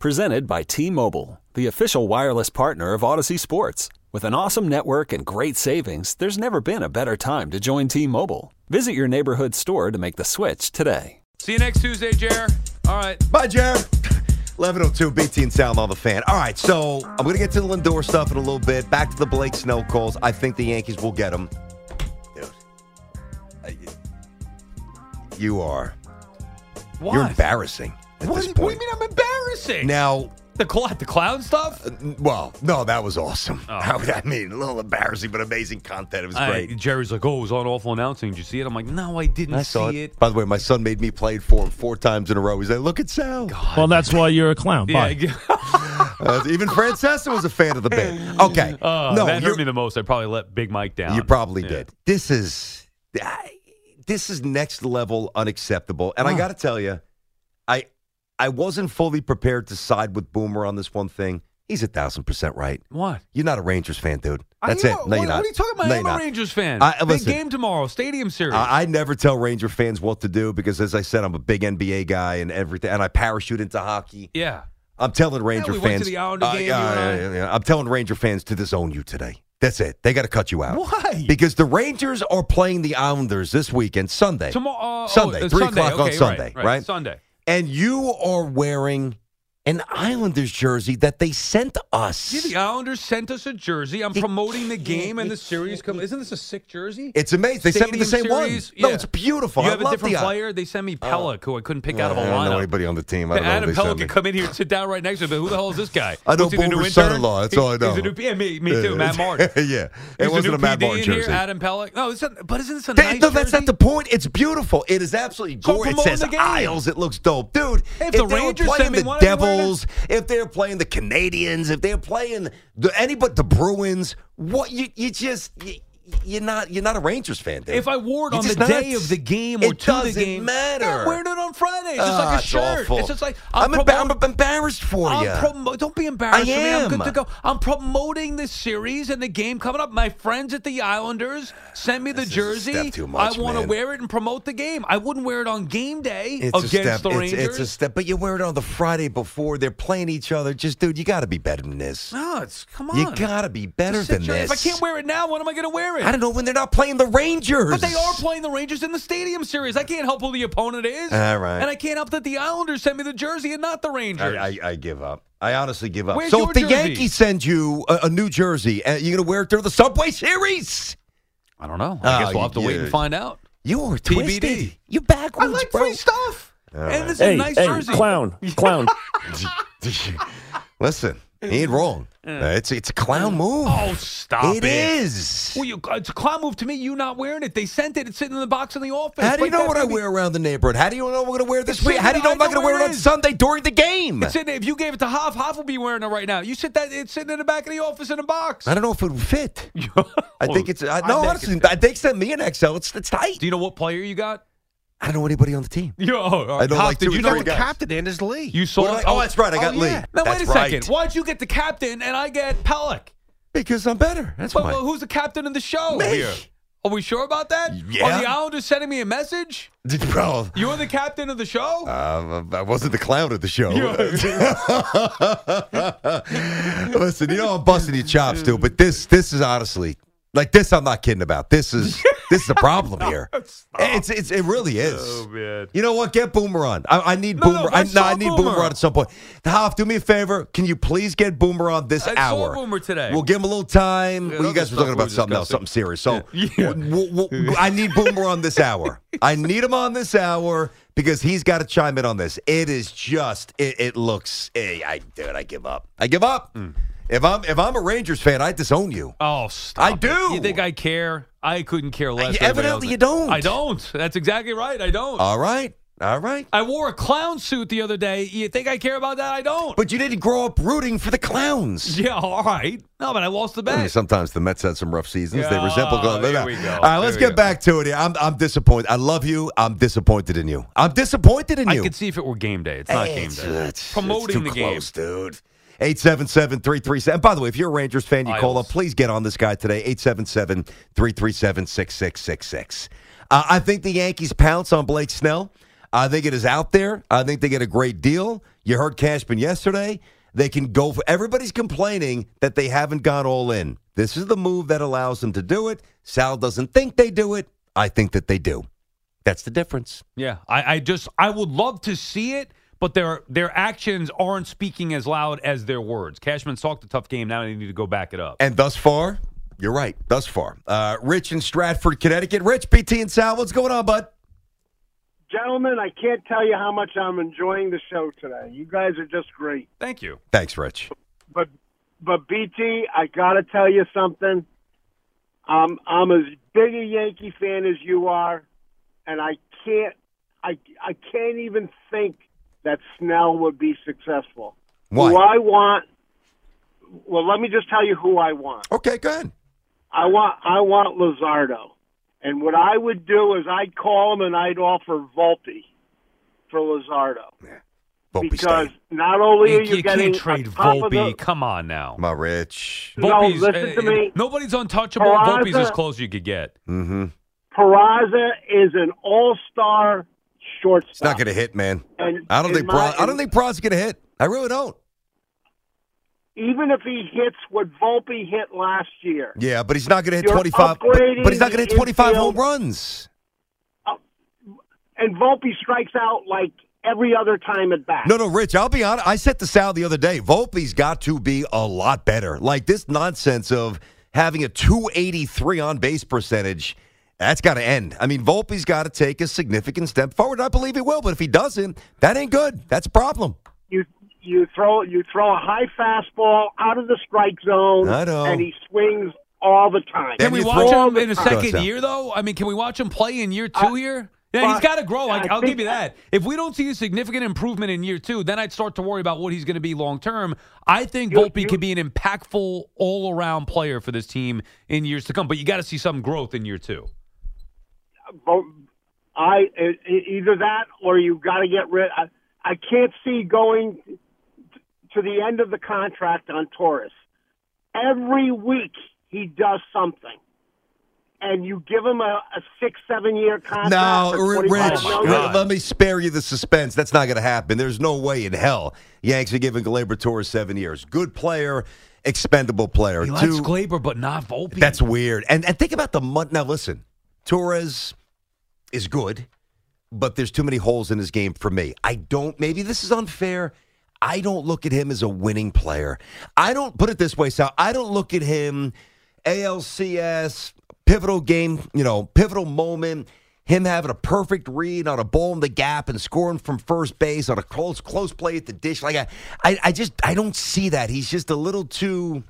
Presented by T Mobile, the official wireless partner of Audacy Sports. With an awesome network and great savings, there's never been a better time to join T Mobile. Visit your neighborhood store to make the switch today. See you next Tuesday, Jer. All right. Bye, Jared. 1102 BT and Sal on the fan. All right, so I'm going to get to the Lindor stuff in a little bit. Back to the Blake Snell calls. I think the Yankees will get him. Dude, I- you are. What? You're embarrassing at What, this do you- what do you mean I'm embarrassing? Now, the, cl- the clown stuff? n- well, no, that was awesome. Oh. I mean, a little embarrassing, but amazing content. It was I- great. Jerry's like, oh, it was on awful announcing. Did you see it? I'm like, no, I didn't I see saw it. it. By the way, my son made me play it for him four times in a row. He's like, look at Sal. Well, that's why you're a clown. Yeah, Uh, even Francesa was a fan of the band. Okay. Oh, no, that hurt me the most. I probably let Big Mike down. You probably Yeah. did. This is I- this is next level unacceptable. And I got to tell you, I wasn't fully prepared to side with Boomer on this one thing. He's a thousand percent right. What? You're not a Rangers fan, dude. That's it. No, what, you're not. What are you talking about? No, I'm a. Rangers fan. I- Big listen. game tomorrow, Stadium Series. I, I never tell Ranger fans what to do because, as I said, I'm a big NBA guy and everything, and I parachute into hockey. yeah. I'm telling Ranger yeah, we fans. went to the Islander Uh, game, yeah, I. yeah, yeah, yeah. I'm telling Ranger fans to disown you today. That's it. They got to cut you out. Why? Because the Rangers are playing the Islanders this weekend, Sunday. Tomorrow, uh, Sunday, oh, three Sunday. o'clock on okay, Sunday, right, right? Sunday. And you are wearing an Islanders jersey that they sent us. Yeah, the Islanders sent us a jersey. I'm You promoting the game and the series. Come, isn't this a sick jersey? it's amazing. They sent me the same series? one. No, Yeah. it's beautiful. You have a love different the, player. They sent me oh. Pelech, who I couldn't pick out of a I don't know lineup. anybody on the team. I don't know Adam who Pelech could come in here and sit down right next to me. Who the hell is this guy? I know What's he, the new Boomer's son-in-law, that's all I know. A new, yeah, me, me too, Matt Martin. yeah, it wasn't new a Matt Martin in here, jersey. Adam Pelech. No, it's not, but isn't this a They- nice no, that's jersey? not the point. It's beautiful. It is absolutely gorgeous. It says. Isles. It looks dope, dude. If the Rangers send me one, I'd if they're playing the Canadians, if they're playing the, anybody, the Bruins, what you you just you, you're not you're not a Rangers fan, dude. If I wore it You're on the day of the game or it to the doesn't game, matter. I'm wearing it on Friday. It's just Ah, like a it's shirt. awful. It's just like I'm, I'm, I'm embarrassed for I'm you. promo- don't be embarrassed I for me. I'm good to go. I'm promoting this series and the game coming up. My friends at the Islanders sent me the This is a jersey. step too much, I want to wear it and promote the game. I wouldn't wear it on game day It's a against step. the It's, Rangers. it's a step, but you wear it on the Friday before they're playing each other. Just, dude, you got to be better than this. no, it's come on. You got to be better than this. If I can't wear it now, when am I going to wear it? I don't know when they're not playing the Rangers. But they are playing the Rangers in the Stadium Series. I can't help who the opponent is. All right. And I can't help that the Islanders sent me the jersey and not the Rangers. I, I, I give up. I honestly give up. Where's so your if the jersey? Yankees send you a, a new jersey, uh, you gonna wear it through the Subway Series? I don't know. I Oh, guess we'll have to wait and find out. You are TBD. twisted. You I backwards, like bro. free stuff. and this is Hey, a nice hey, jersey. clown, clown. Listen, he ain't wrong. It's it's a clown oh, move. Oh, stop it. It is. Well, you, it's a clown move to me. You not wearing it. They sent it. It's sitting in the box in the office. How do you know that what I baby. wear around the neighborhood? How do you know I'm going to wear this It's week? in How do you there. know I'm not going to wear where it it on is. Sunday during the game? It's in there. If you gave it to Hoff, Hoff will be wearing it right now. You sit that. It's sitting in the back of the office in a box. I don't know if it would fit. I think it's. I, no, honestly, they sent me an XL. It's it's tight. Do you know what player you got? I don't know anybody on the team. Yo, I know, like, did two you or know three what guys. captain? Captain and his Lee. You saw? What did I- oh, that's right. I got Oh, Lee. yeah. Now That's wait a right. second. Why'd you get the captain and I get Pelech? Because I'm better. That's But why. well, who's the captain of the show Me. here? Are we sure about that? Yeah. Are the Islanders sending me a message? Bro, You're the captain of the show? uh, I wasn't the clown of the show. Listen, you know I'm busting your chops too, but this this is honestly like this. I'm not kidding about. This is this is a problem here. It's it's it really is. Oh, man. You know what? Get Boomer on. I, I need No, no, Boomer. I I, no, I need Boomer. Boomer. on at some point. Hoff, do me a favor. Can you please get Boomer on this I hour? Boomer today. We'll give him a little time. Yeah, well, you guys were talking about something else, something serious. So Yeah. w- w- I need Boomer on this hour. I need him on this hour because he's got to chime in on this. It is just. It, it looks. Hey, I dude, I give up. I give up. Mm. If I'm if I'm a Rangers fan, I disown you. Oh, stop I it. do. You think I care? I couldn't care less. I, evidently, you don't. I don't. That's exactly right. I don't. All right. All right. I wore a clown suit the other day. You think I care about that? I don't. But you didn't grow up rooting for the clowns. Yeah, all right. No, but I lost the bet. I mean, sometimes the Mets had some rough seasons. Yeah, they resemble. Oh, there we go. All right, let's get go. back to it. I'm, I'm disappointed. I love you. I'm disappointed in you. I'm disappointed in you. I could see if it were game day. It's not hey, game day. It's, Promoting it's the close, game, dude. 877 337. By the way, if you're a Rangers fan, you Isles. call up. Please get on this guy today. 877 337 6666. Uh, I think the Yankees pounce on Blake Snell. I think it is out there. I think they get a great deal. You heard Cashman yesterday. They can go for everybody's complaining that they haven't got all in. This is the move that allows them to do it. Sal doesn't think they do it. I think that they do. That's the difference. Yeah. I, I just I would love to see it but their their actions aren't speaking as loud as their words. Cashman talked a tough game. Now they need to go back it up. And thus far, you're right. Thus far, uh, Rich in Stratford, Connecticut. Rich, BT and Sal, what's going on, bud? Gentlemen, I can't tell you how much I'm enjoying the show today. You guys are just great. Thank you. Thanks, Rich. But but BT, I got to tell you something. I'm I'm as big a Yankee fan as you are, and I can't I I can't even think that Snell would be successful. Why? Who I want? Well, let me just tell you who I want. Okay, good. I want I want Luzardo, and what I would do is I'd call him and I'd offer Volpe for Luzardo Yeah. Volpe because stay. not only You, are you, you getting can't trade a Volpe. the- Come on now. my on, Rich. No, listen to uh, me. Nobody's untouchable. Peraza- Volpe's as close as you could get. Mm-hmm. Peraza is an all-star shortstop. It's not going to hit, man. And I don't think. my- Bra- I don't think Bron's going to hit. I really don't. even if he hits what Volpe hit last year, Yeah, but he's not going to hit 25. But, but he's not going to hit 25 infield. home runs. Uh, and Volpe strikes out like every other time at bat. No, no, Rich. I'll be honest. I said to Sal the other day. Volpe's got to be a lot better. Like this nonsense of having a 283 on base percentage. That's got to end. I mean, Volpe's got to take a significant step forward. I believe he will, but if he doesn't, that ain't good. That's a problem. You you throw you throw a high fastball out of the strike zone, I know. and he swings all the time. Then Can we watch him in a second Sal. year, though? I mean, can we watch him play in year two here? Yeah, he's got to grow. I, I I'll give you that. If we don't see a significant improvement in year two, then I'd start to worry about what he's going to be long term. I think You- Volpe you- could be an impactful all around player for this team in years to come. But you got to see some growth in year two. But I either that or you got to get rid. I, I can't see going to the end of the contract on Torres. Every week he does something, and you give him a, a six, seven year contract. No, for R- 25 Rich, million. God. let me spare you the suspense. That's not going to happen. There's no way in hell Yanks are giving Gleyber Torres seven years. Good player, expendable player. He likes Two- Gleyber, but not Volpe. That's weird. And and think about the month. Now listen, Torres is good, but there's too many holes in his game for me. I don't. Maybe this is unfair. I don't look at him as a winning player. I don't put it this way, Sal. I don't look at him ALCS pivotal game. You know, pivotal moment. Him having a perfect read on a ball in the gap and scoring from first base on a close close play at the dish. Like I, I, I just I don't see that. He's just a little too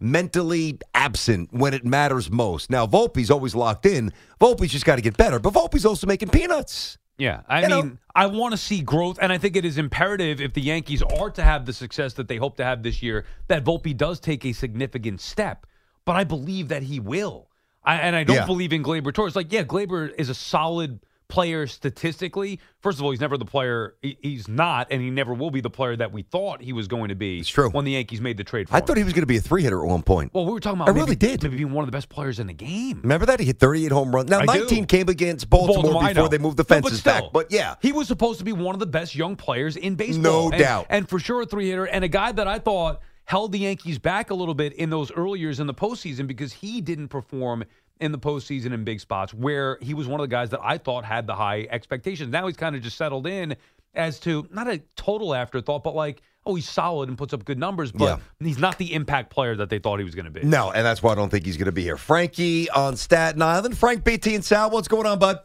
mentally absent when it matters most. Now, Volpe's always locked in. Volpe's just got to get better, but Volpe's also making peanuts. Yeah, I You know. mean, I want to see growth, and I think it is imperative if the Yankees are to have the success that they hope to have this year, that Volpe does take a significant step. But I believe that he will. I, and I don't Yeah. believe in Gleyber Torres. Like, yeah, Gleyber is a solid player statistically. First of all, he's never the player. He's not, and he never will be the player that we thought he was going to be. It's true. When the Yankees made the trade for I him. thought he was going to be a three hitter at one point. Well, we were talking about. I maybe, really did. Maybe being one of the best players in the game. Remember that? He hit 38 home runs. Now, I do. 19 came against Baltimore, I before they moved the No, but fences still, back. But yeah, he was supposed to be one of the best young players in baseball. No And- doubt. and for sure a three hitter, and a guy that I thought held the Yankees back a little bit in those early years in the postseason because he didn't perform in the postseason in big spots where he was one of the guys that I thought had the high expectations. Now he's kind of just settled in as to not a total afterthought, but like, oh, he's solid and puts up good numbers, but he's not the impact player that they thought he was going to be. no, and that's why I don't think he's going to be here. Frankie on Staten Island. Frank, BT, and Sal, what's going on, bud?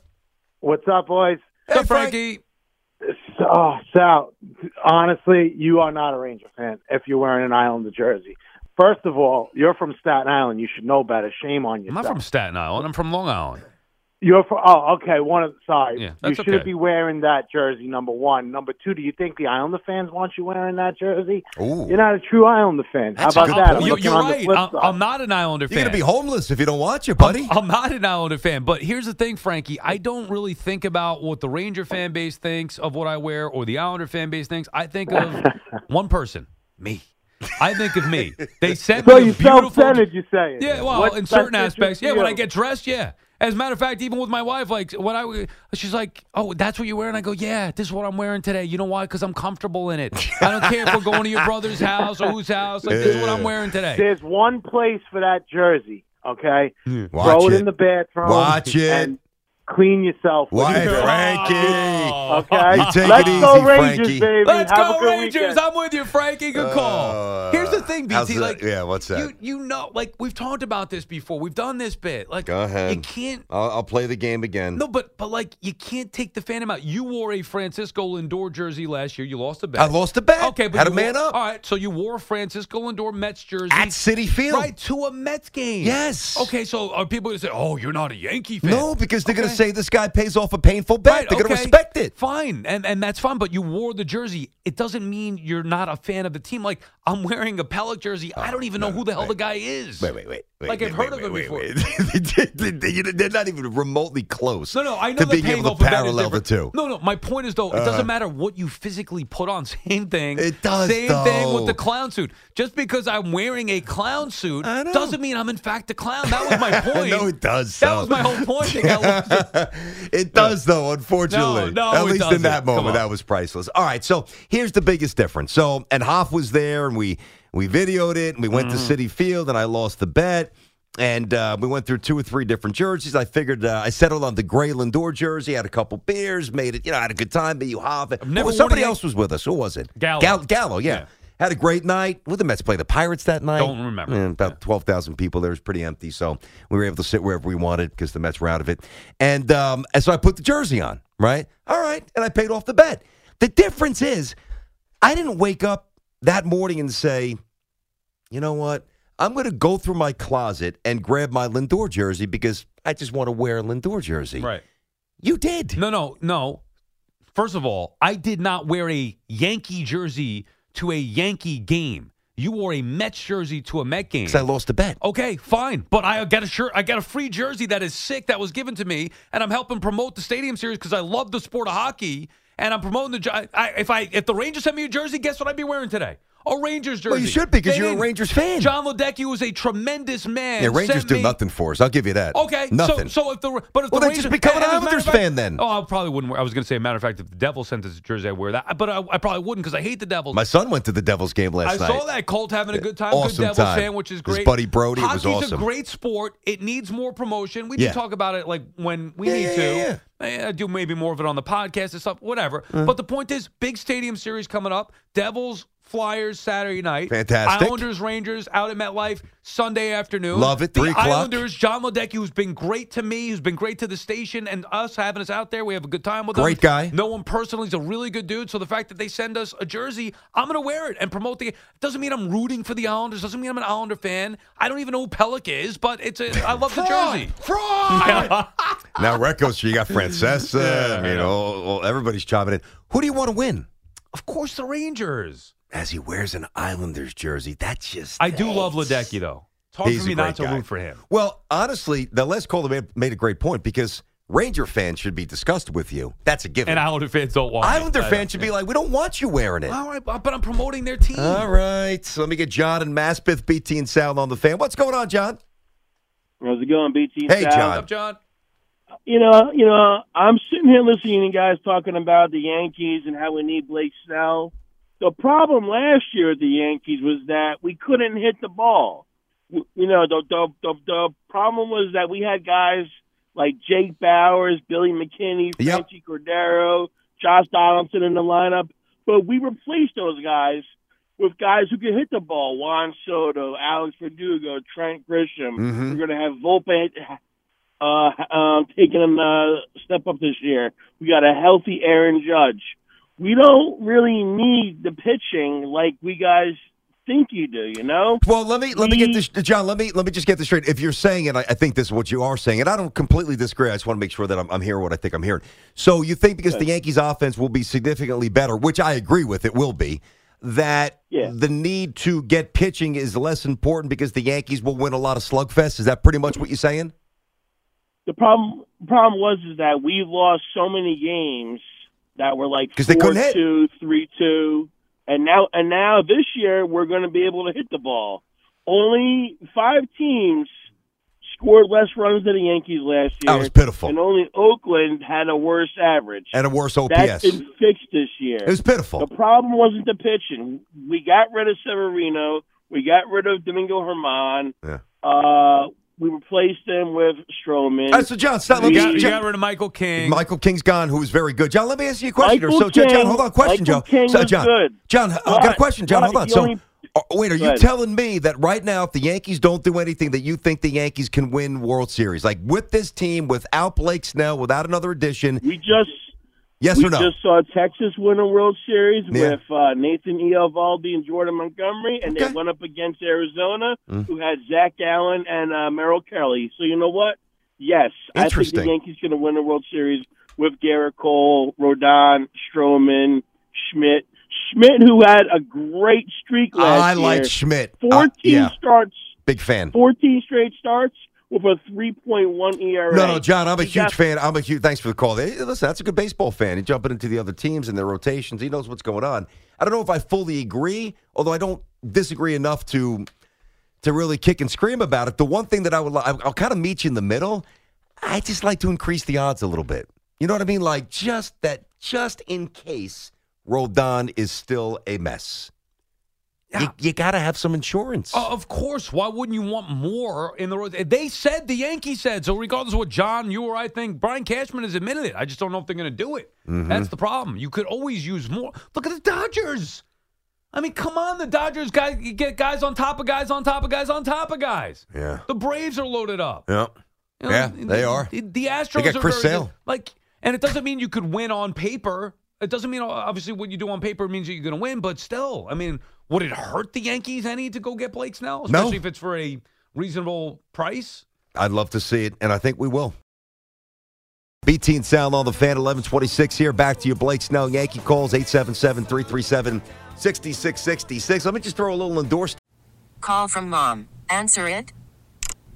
What's up, boys? So, Hey, Frank. Frankie, Oh, Sal, honestly, you are not a Ranger fan if you're wearing an Islander jersey. First of all, you're from Staten Island. You should know better. Shame on you. I'm yourself. not from Staten Island. I'm from Long Island. You're for, oh, okay. One of sorry. Yeah, you that's shouldn't okay. be wearing that jersey. Number one. Number two. Do you think the Islander fans want you wearing that jersey? Ooh. You're not a true Islander fan. That's How about that? I'm You- looking you're right. I'm. I'm not an Islander fan You're gonna be homeless if you don't watch it, buddy. I'm not an Islander fan, but here's the thing, Frankie. I don't really think about what the Ranger fan base thinks of what I wear or the Islander fan base thinks. I think of one person, me. I think of me. They sent So me a you beautiful. self-centered, you say? Yeah, well, What's in certain aspects, yeah. When I get dressed, yeah. As a matter of fact, even with my wife, like when I, she's like, "Oh, that's what you're wearing." I go, "Yeah, this is what I'm wearing today." You know why? Because I'm comfortable in it. I don't care if we're going to your brother's house or whose house. Like this is what I'm wearing today. There's one place for that jersey. Okay, Watch throw it, it. in the bathroom. Watch it. and clean yourself. with Why, it. Frankie? Okay, You take let's it go easy, Rangers, Frankie. baby. Let's Have go a good Rangers! weekend. I'm with you, Frankie. Good call. Uh, Here's the thing, how's BT. that? Like, Yeah, what's that? You you know, like we've talked about this before. We've done this bit. Like, Go ahead. you can't. I'll, I'll play the game again. No, but but like you can't take the phantom out. You wore a Francisco Lindor jersey last year. You lost a bet. I lost a bet. Okay, but had a man wore- up All right, so you wore a Francisco Lindor Mets jersey at Citi Field. right to a Mets game. Yes. Okay, so are people going to say, "Oh, you're not a Yankee fan"? No, because they're going Okay. to say this guy pays off a painful bet. Right, they're going to okay, respect it. Fine, and and that's fine. But you wore the jersey. It doesn't mean you're not a fan of the team. Like I'm wearing a Pelech jersey. I oh, don't even know who the hell the guy is. Wait, wait, wait. Wait Like, wait, I've heard wait, of wait, before. They're not even remotely close. No, no, I know to being paying able to parallel the two. No, no. My point is though, it doesn't uh. matter what you physically put on. Same thing. It does, Same thing with the clown suit. Just because I'm wearing a clown suit doesn't mean I'm in fact a clown. That was my point. no, it does. That so. was my whole point. They got lost. it does, though, unfortunately. No, no, At least doesn't. in that moment, that was priceless. All right, so here's the biggest difference. So, and Hoff was there, and we we videoed it, and we went Mm-hmm. to Citi Field, and I lost the bet. And uh, we went through two or three different jerseys. I figured uh, I settled on the gray Lindor jersey. Had a couple beers, made it. You know, had a good time. But you Hoff. never Oh, somebody else was with us. Who was it? Gallo. Gal- Gallo. Yeah. Yeah. Had a great night. Would the Mets play the Pirates that night? Don't remember. Eh, about 12,000 people there. It was pretty empty. So we were able to sit wherever we wanted because the Mets were out of it. And, um, and so I put the jersey on, right? All right. And I paid off the bet. The difference is I didn't wake up that morning and say, you know what? I'm going to go through my closet and grab my Lindor jersey because I just want to wear a Lindor jersey. right. You did. No, no, no. First of all, I did not wear a Yankee jersey to a Yankee game. You wore a Mets jersey to a Met game. Because I lost a bet. Okay, fine, but I got a shirt. I got a free jersey that is sick that was given to me, and I'm helping promote the Stadium Series because I love the sport of hockey, and I'm promoting the. I, if I if the Rangers sent me a jersey, guess what I'd be wearing today? A Rangers jersey. Well, you should be because you're a. Rangers fan. Jon Ledecky was a tremendous man. yeah, Rangers sent do me- nothing for us. I'll give you that. Okay, Nothing. So, so if the but if Well, the just Rangers, become an and as a matter Islanders of fact- fan then. Oh, I probably wouldn't. wear I was going to say, a matter of fact, if the Devils sent us a jersey, I'd wear that. But I, I probably wouldn't because I hate the Devils. My son went to the Devils game last night. I night. saw that Colt having a good time. Awesome good Devils time. fan, which is His great. buddy Brody, it was Hockey's awesome. a great sport. It needs more promotion. We Yeah. do talk about it like when we Yeah, need yeah, to. yeah, Eh, I do maybe more of it on the podcast and stuff, whatever. Uh-huh. But the point is, big stadium series coming up. Devils, Flyers Saturday night. Fantastic. Islanders, Rangers out at MetLife Sunday afternoon. Love it, The 3 o'clock. Islanders, Jon Ledecky, who's been great to me, who's been great to the station and us having us out there. We have a good time with them. Great him. guy. No one personally. He's a really good dude. So the fact that they send us a jersey, I'm going to wear it and promote the. Doesn't mean I'm rooting for the Islanders. Doesn't mean I'm an Islander fan. I don't even know who Pelech is, but it's a. I love the jersey. Fraud! now, Recos, you got Francesa. Yeah, I mean, know. everybody's chopping in. Who do you want to win? Of course, the Rangers. As he wears an Islanders jersey, that's just. I do love thanks. Ledecky though. It's hard He's for me not great to root for him. Well, honestly, the last caller made, made a great point because Ranger fans should be disgusted with you. That's a given. And Islander fans don't want. it. Islander I know. fans should be like, we don't want you wearing it. All right, but I'm promoting their team. All right. So let me get John and Maspeth, BT and Sal on the fan. What's going on, John? How's it going, BT? Hey, Sal? John. What's up, John? You know, you know, I'm sitting here listening to you guys talking about the Yankees and how we need Blake Snell. The problem last year at the Yankees was that we couldn't hit the ball. You know, the the the, the problem was that we had guys like Jake Bauers, Billy McKinney, Yep. Cordero, Josh Donaldson in the lineup, but we replaced those guys with guys who can hit the ball. Juan Soto, Alex Verdugo, Trent Grisham. Mhm. We're going to have Volpe uh, um, taking a uh, step up this year. We got a healthy Aaron Judge. We don't really need the pitching like we guys think you do. You know. Well, let me let me get this, John. Let me let me just get this straight. If you're saying it, I, I think this is what you are saying, and I don't completely disagree. I just want to make sure that I'm, I'm hearing what I think I'm hearing. So you think because the Yankees' offense will be significantly better, which I agree with, it will be. That Yeah. the need to get pitching is less important because the Yankees will win a lot of slugfests. Is that pretty much what you're saying? The problem problem was is that we lost so many games that were like 'Cause they couldn't hit. two, three two, and now and now this year we're going to be able to hit the ball. Only five teams scored less runs than the Yankees last year. That was pitiful. and only Oakland had a worse average. And a worse That's OPS. been fixed this year. It was pitiful. The problem wasn't the pitching. We got rid of Severino. We got rid of Domingo Germán. Yeah. Uh, we replaced them with Stroman. All right, so John, stop. You let me- got, you John- got rid of Michael King. Michael King's gone, who was very good. John, let me ask you a question. Michael so, John, John, King- hold on. Question, Michael Joe. King so, was John, good. John, I got a question. John, hold on. So, only- uh, wait, are you telling me that right now, if the Yankees don't do anything, that you think the Yankees can win World Series? Like with this team, without Blake Snell, without another addition? we just Yes we or no? I just saw Texas win a World Series Yeah. with uh, Nathan Eovaldi and Jordan Montgomery, and Okay. they went up against Arizona, Mm. who had Zach Allen and uh, Merrill Kelly. So you know what? Yes, I think the Yankees are going to win the World Series with Gerrit Cole, Rodon, Stroman, Schmidt. Schmidt, who had a great streak last year. I year. like Schmidt. Uh, 14 yeah, starts, big fan. 14 straight starts with a 3.1 ERA. No, no, John, I'm a He huge got- fan. I'm a huge. Thanks for the call. Hey, listen, that's a good baseball fan. He's jumping into the other teams and their rotations. He knows what's going on. I don't know if I fully agree, although I don't disagree enough to to really kick and scream about it. The one thing that I would, li- I'll, I'll kind of meet you in the middle. I just like to increase the odds a little bit. You know what I mean? Like just that, just in case Rodon is still a mess. You, Yeah. you got to have some insurance. Uh, of course. Why wouldn't you want more in the road? They said the Yankees said. So regardless of what John, you or I think, Brian Cashman has admitted it. I just don't know if they're going to do it. Mm-hmm. That's the problem. You could always use more. Look at the Dodgers. I mean, come on, the Dodgers guys you get guys on top of guys on top of guys on top of guys. Yeah. The Braves are loaded up. Yeah. You know, Yeah, the- they are. The, the Astros got are Chris very Sale. good. Like, and it doesn't mean you could win on paper. It doesn't mean obviously what you do on paper means that you're going to win, but still, I mean, would it hurt the Yankees any to go get Blake Snell, No. especially if it's for a reasonable price? I'd love to see it, and I think we will. BT and Sal on the fan, 1126 here. Back to you, Blake Snell. Yankee calls 877 337 6666. Let me just throw a little endorsement. Call from mom. Answer it.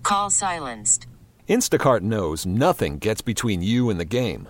Call silenced. Instacart knows nothing gets between you and the game.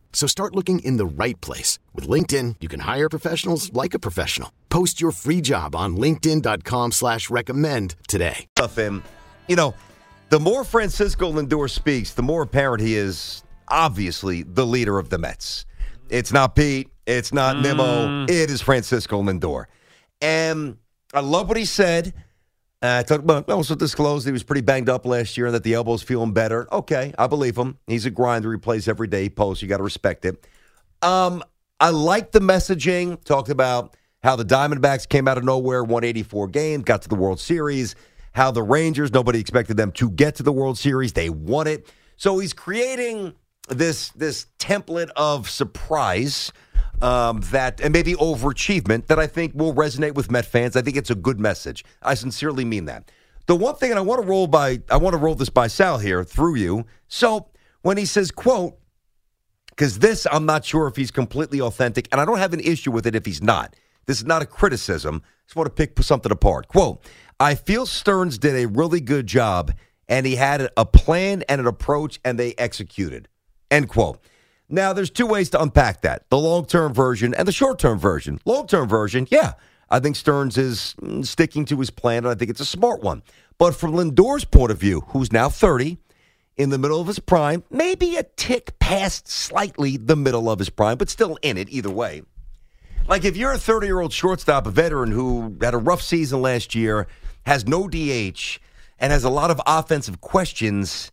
So start looking in the right place. With LinkedIn, you can hire professionals like a professional. Post your free job on linkedin.com slash recommend today. Stuff in. You know, the more Francisco Lindor speaks, the more apparent he is obviously the leader of the Mets. It's not Pete. It's not Nimmo. Mm. It is Francisco Lindor. And I love what he said. Uh, talked about also disclosed he was pretty banged up last year and that the elbow's feeling better. Okay, I believe him. He's a grinder. He plays every day. He posts. You got to respect it. Um, I like the messaging. Talked about how the Diamondbacks came out of nowhere, won 84 games, got to the World Series. How the Rangers, nobody expected them to get to the World Series. They won it. So he's creating this this template of surprise um, that, and maybe overachievement that I think will resonate with Met fans. I think it's a good message. I sincerely mean that. The one thing, and I want to roll by, I want to roll this by Sal here through you. So when he says, "quote," because this I'm not sure if he's completely authentic, and I don't have an issue with it if he's not. This is not a criticism. I Just want to pick something apart. Quote: I feel Stearns did a really good job, and he had a plan and an approach, and they executed. End quote. Now, there's two ways to unpack that the long term version and the short term version. Long term version, yeah, I think Stearns is mm, sticking to his plan, and I think it's a smart one. But from Lindor's point of view, who's now 30, in the middle of his prime, maybe a tick past slightly the middle of his prime, but still in it either way. Like if you're a 30 year old shortstop, a veteran who had a rough season last year, has no DH, and has a lot of offensive questions,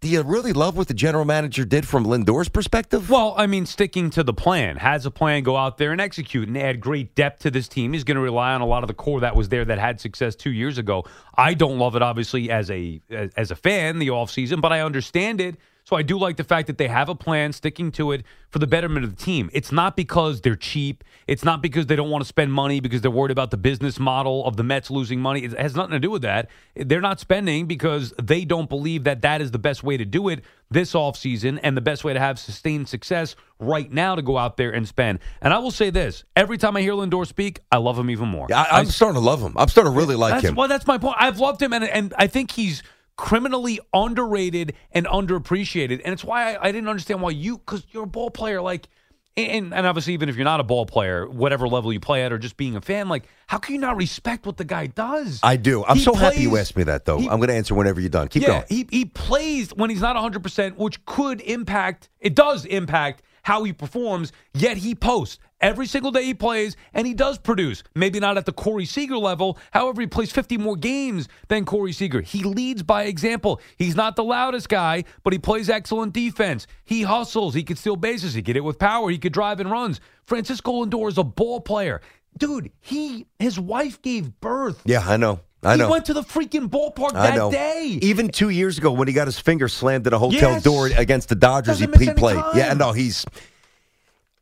do you really love what the general manager did from Lindor's perspective? Well, I mean, sticking to the plan, has a plan, go out there and execute and add great depth to this team. He's going to rely on a lot of the core that was there that had success two years ago. I don't love it, obviously, as a as a fan, the offseason, but I understand it. So I do like the fact that they have a plan, sticking to it for the betterment of the team. It's not because they're cheap. It's not because they don't want to spend money because they're worried about the business model of the Mets losing money. It has nothing to do with that. They're not spending because they don't believe that that is the best way to do it this offseason and the best way to have sustained success right now to go out there and spend. And I will say this every time I hear Lindor speak, I love him even more. I, I'm starting to love him. I'm starting to really like that's, him. Well, that's my point. I've loved him, and and I think he's criminally underrated and underappreciated. And it's why I, I didn't understand why you, because you're a ball player, like, and, and obviously, even if you're not a ball player, whatever level you play at, or just being a fan, like, how can you not respect what the guy does? I do. I'm He so happy you plays- asked me that, though. he- I'm going to answer whenever you're done. Keep yeah, going. He, he plays when he's not 100%, which could impact, it does impact how he performs, yet he posts. Every single day he plays, and he does produce. Maybe not at the Corey Seager level. However, he plays 50 more games than Corey Seager. He leads by example. He's not the loudest guy, but he plays excellent defense. He hustles. He can steal bases. He can hit with power. He could drive and runs. Francisco Lindor is a ball player. Dude, he his wife gave birth. Yeah, I know. I know. He went to the freaking ballpark I that know. day. Even two years ago, when he got his finger slammed in a hotel Yes. door against the Dodgers, he, Doesn't he any played. time. Yeah, no, he's.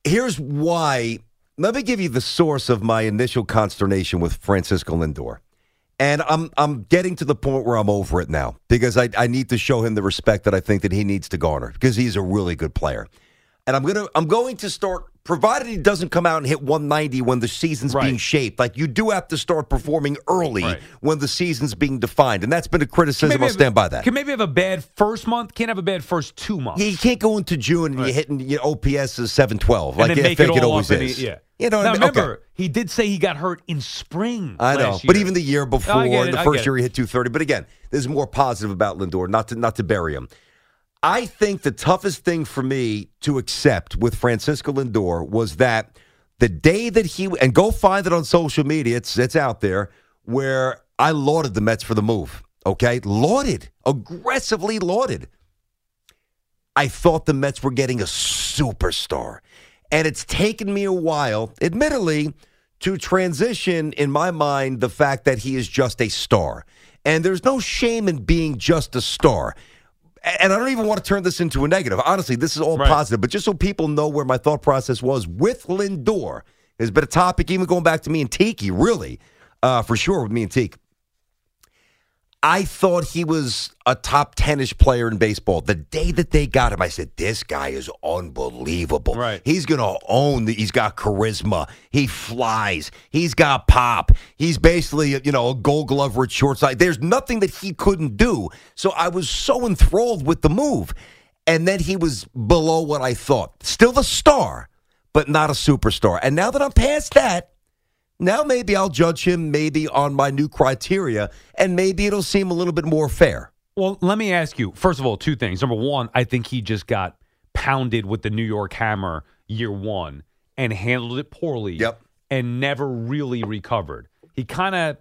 Here's why. Let me give you the source of my initial consternation with Francisco Lindor, and I'm I'm getting to the point where I'm over it now because I I need to show him the respect that I think that he needs to garner because he's a really good player, and I'm gonna I'm going to start. Provided he doesn't come out and hit 190 when the season's being shaped, like you do have to start performing early Right. when the season's being defined, and that's been a criticism. I'll have- stand by that. Can maybe have a bad first month, can't have a bad first two months. Yeah, you can't go into June and you're hitting your OPS is seven twelve. Like and then I think it it always is. the- yeah. You know, now I mean? remember, Okay. he did say he got hurt in spring. I know, but even the year oh, before, it, the first year he hit two thirty. But again, there's more positive about Lindor. Not to not to bury him. I think the toughest thing for me to accept with Francisco Lindor was that the day that he and go find it on social media. It's it's out there where I lauded the Mets for the move. Okay, lauded, aggressively lauded. I thought the Mets were getting a superstar. And it's taken me a while, admittedly, to transition in my mind the fact that he is just a star. And there's no shame in being just a star. And I don't even want to turn this into a negative. Honestly, this is all Right. positive. But just so people know where my thought process was with Lindor, there's been a topic even going back to me and Tiki, really, uh, for sure, with me and Tiki. I thought he was a top 10 ish player in baseball. The day that they got him, I said, This guy is unbelievable. Right. He's going to own the, he's got charisma. He flies. He's got pop. He's basically, you know, a gold glover at shortside. There's nothing that he couldn't do. So I was so enthralled with the move. And then he was below what I thought. Still the star, but not a superstar. And now that I'm past that, now maybe I'll judge him maybe on my new criteria, and maybe it'll seem a little bit more fair. Well, let me ask you. First of all, two things. Number one, I think he just got pounded with the New York Hammer year one and handled it poorly. Yep. And never really recovered. He kind of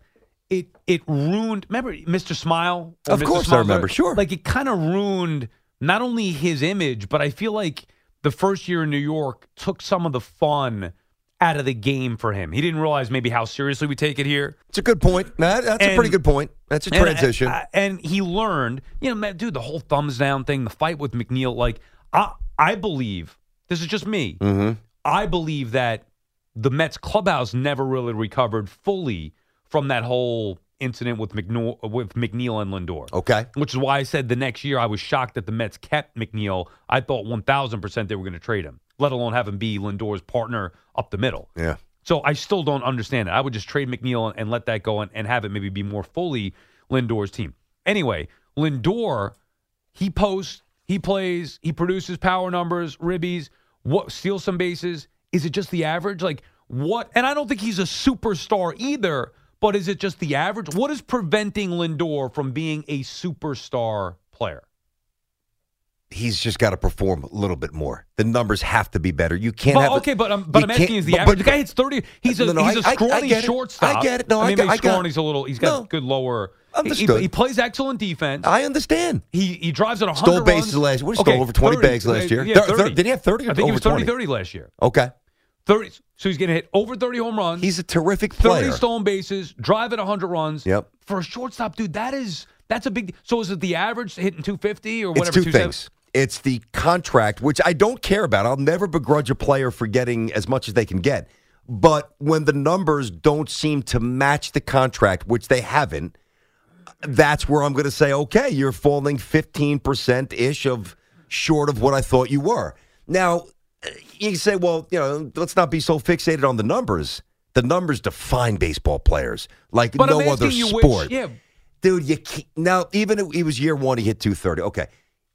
it it ruined. Remember, Mr. Smile. Of Mr. course I remember, sure. Like it kind of ruined not only his image, but I feel like the first year in New York took some of the fun out of the game for him. He didn't realize maybe how seriously we take it here. It's a good point. That- that's a pretty good point. That's a And- transition. And, and he learned, you know, man, dude, the whole thumbs down thing, the fight with McNeil. Like, I, I believe this is just me. Mm-hmm. I believe that the Mets clubhouse never really recovered fully from that whole incident with McNeil, with McNeil and Lindor. Okay. Which is why I said the next year I was shocked that the Mets kept McNeil. I thought 1,000% they were going to trade him, let alone have him be Lindor's partner up the middle. Yeah. So I still don't understand it. I would just trade McNeil and, let that go and, and have it maybe be more fully Lindor's team. Anyway, Lindor, he posts, he plays, he produces power numbers, ribbies, what steals some bases. Is it just the average? Like what? And I don't think he's a superstar either. But is it just the average? What is preventing Lindor from being a superstar player? He's just got to perform a little bit more. The numbers have to be better. You can't But, have. okay, but um, I'm, but I'm asking is the average. but- the guy hits thirty. He's a No, no, he's a I- I- I scrawny it. shortstop. I get it. No, I mean, get- maybe I scrawny's a little. He's got No. good lower. he- He, Understood. he plays excellent defense. I understand. He he drives at 100 Stole runs. bases last- what, he stole over 20 bags last uh, year? Yeah, Thir- thir- 30. did he have 30 or I think he was 30 20? 30 last year. Okay. 30. So he's going to hit over 30 home runs. He's a terrific player. 30 player. stolen bases, drive at 100 runs. Yep. For a shortstop, dude, that is that's a big. So is it the average hitting 250 or whatever? It's two things. It's the contract, which I don't care about. I'll never begrudge a player for getting as much as they can get. But when the numbers don't seem to match the contract, which they haven't, that's where I'm going to say, okay, you're falling 15% ish of short of what I thought you were. Now, you say, well, you know, let's not be so fixated on the numbers. The numbers define baseball players like But no other sport. which, yeah. Dude, you can't, now even if it was year one, he hit 230. Okay.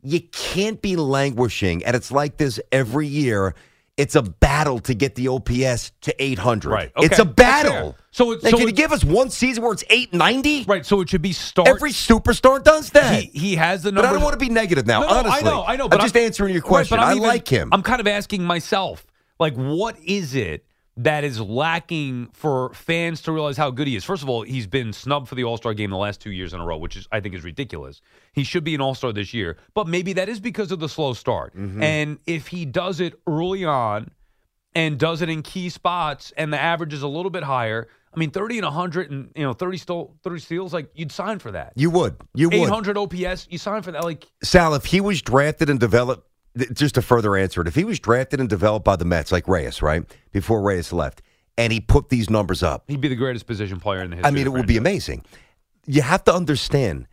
You can't be languishing, and it's like this every year. It's a battle to get the OPS to 800. Right. It's a battle. So it- Like, so can you give us one season where it's 890? Right. So it should be start. Every superstar does that. he, he has the but. I don't want to be negative now, No, no, honestly. I know, I know. I'm But just answering your question. but I'm I even- like him. I'm kind of asking myself, like, what is it that is lacking for fans to realize how good he is? First of all, he's been snubbed for the All Star game the last two years in a row, which is I think is ridiculous. He should be an All Star this year, but maybe that is because of the slow start. Mm-hmm. And if he does it early on and does it in key spots, and the average is a little bit higher. I mean, 30 and 100 and, you know, 30 stole, 30 steals, like you'd sign for that. you would. You would. 800 OPS, you sign for that. Like, Sal, if he was drafted and developed, th- just to further answer it, if he was drafted and developed by the Mets, like Reyes, right, before Reyes left, and he put these numbers up, he'd be the greatest position player in the history. I mean, it would be amazing. You have to understand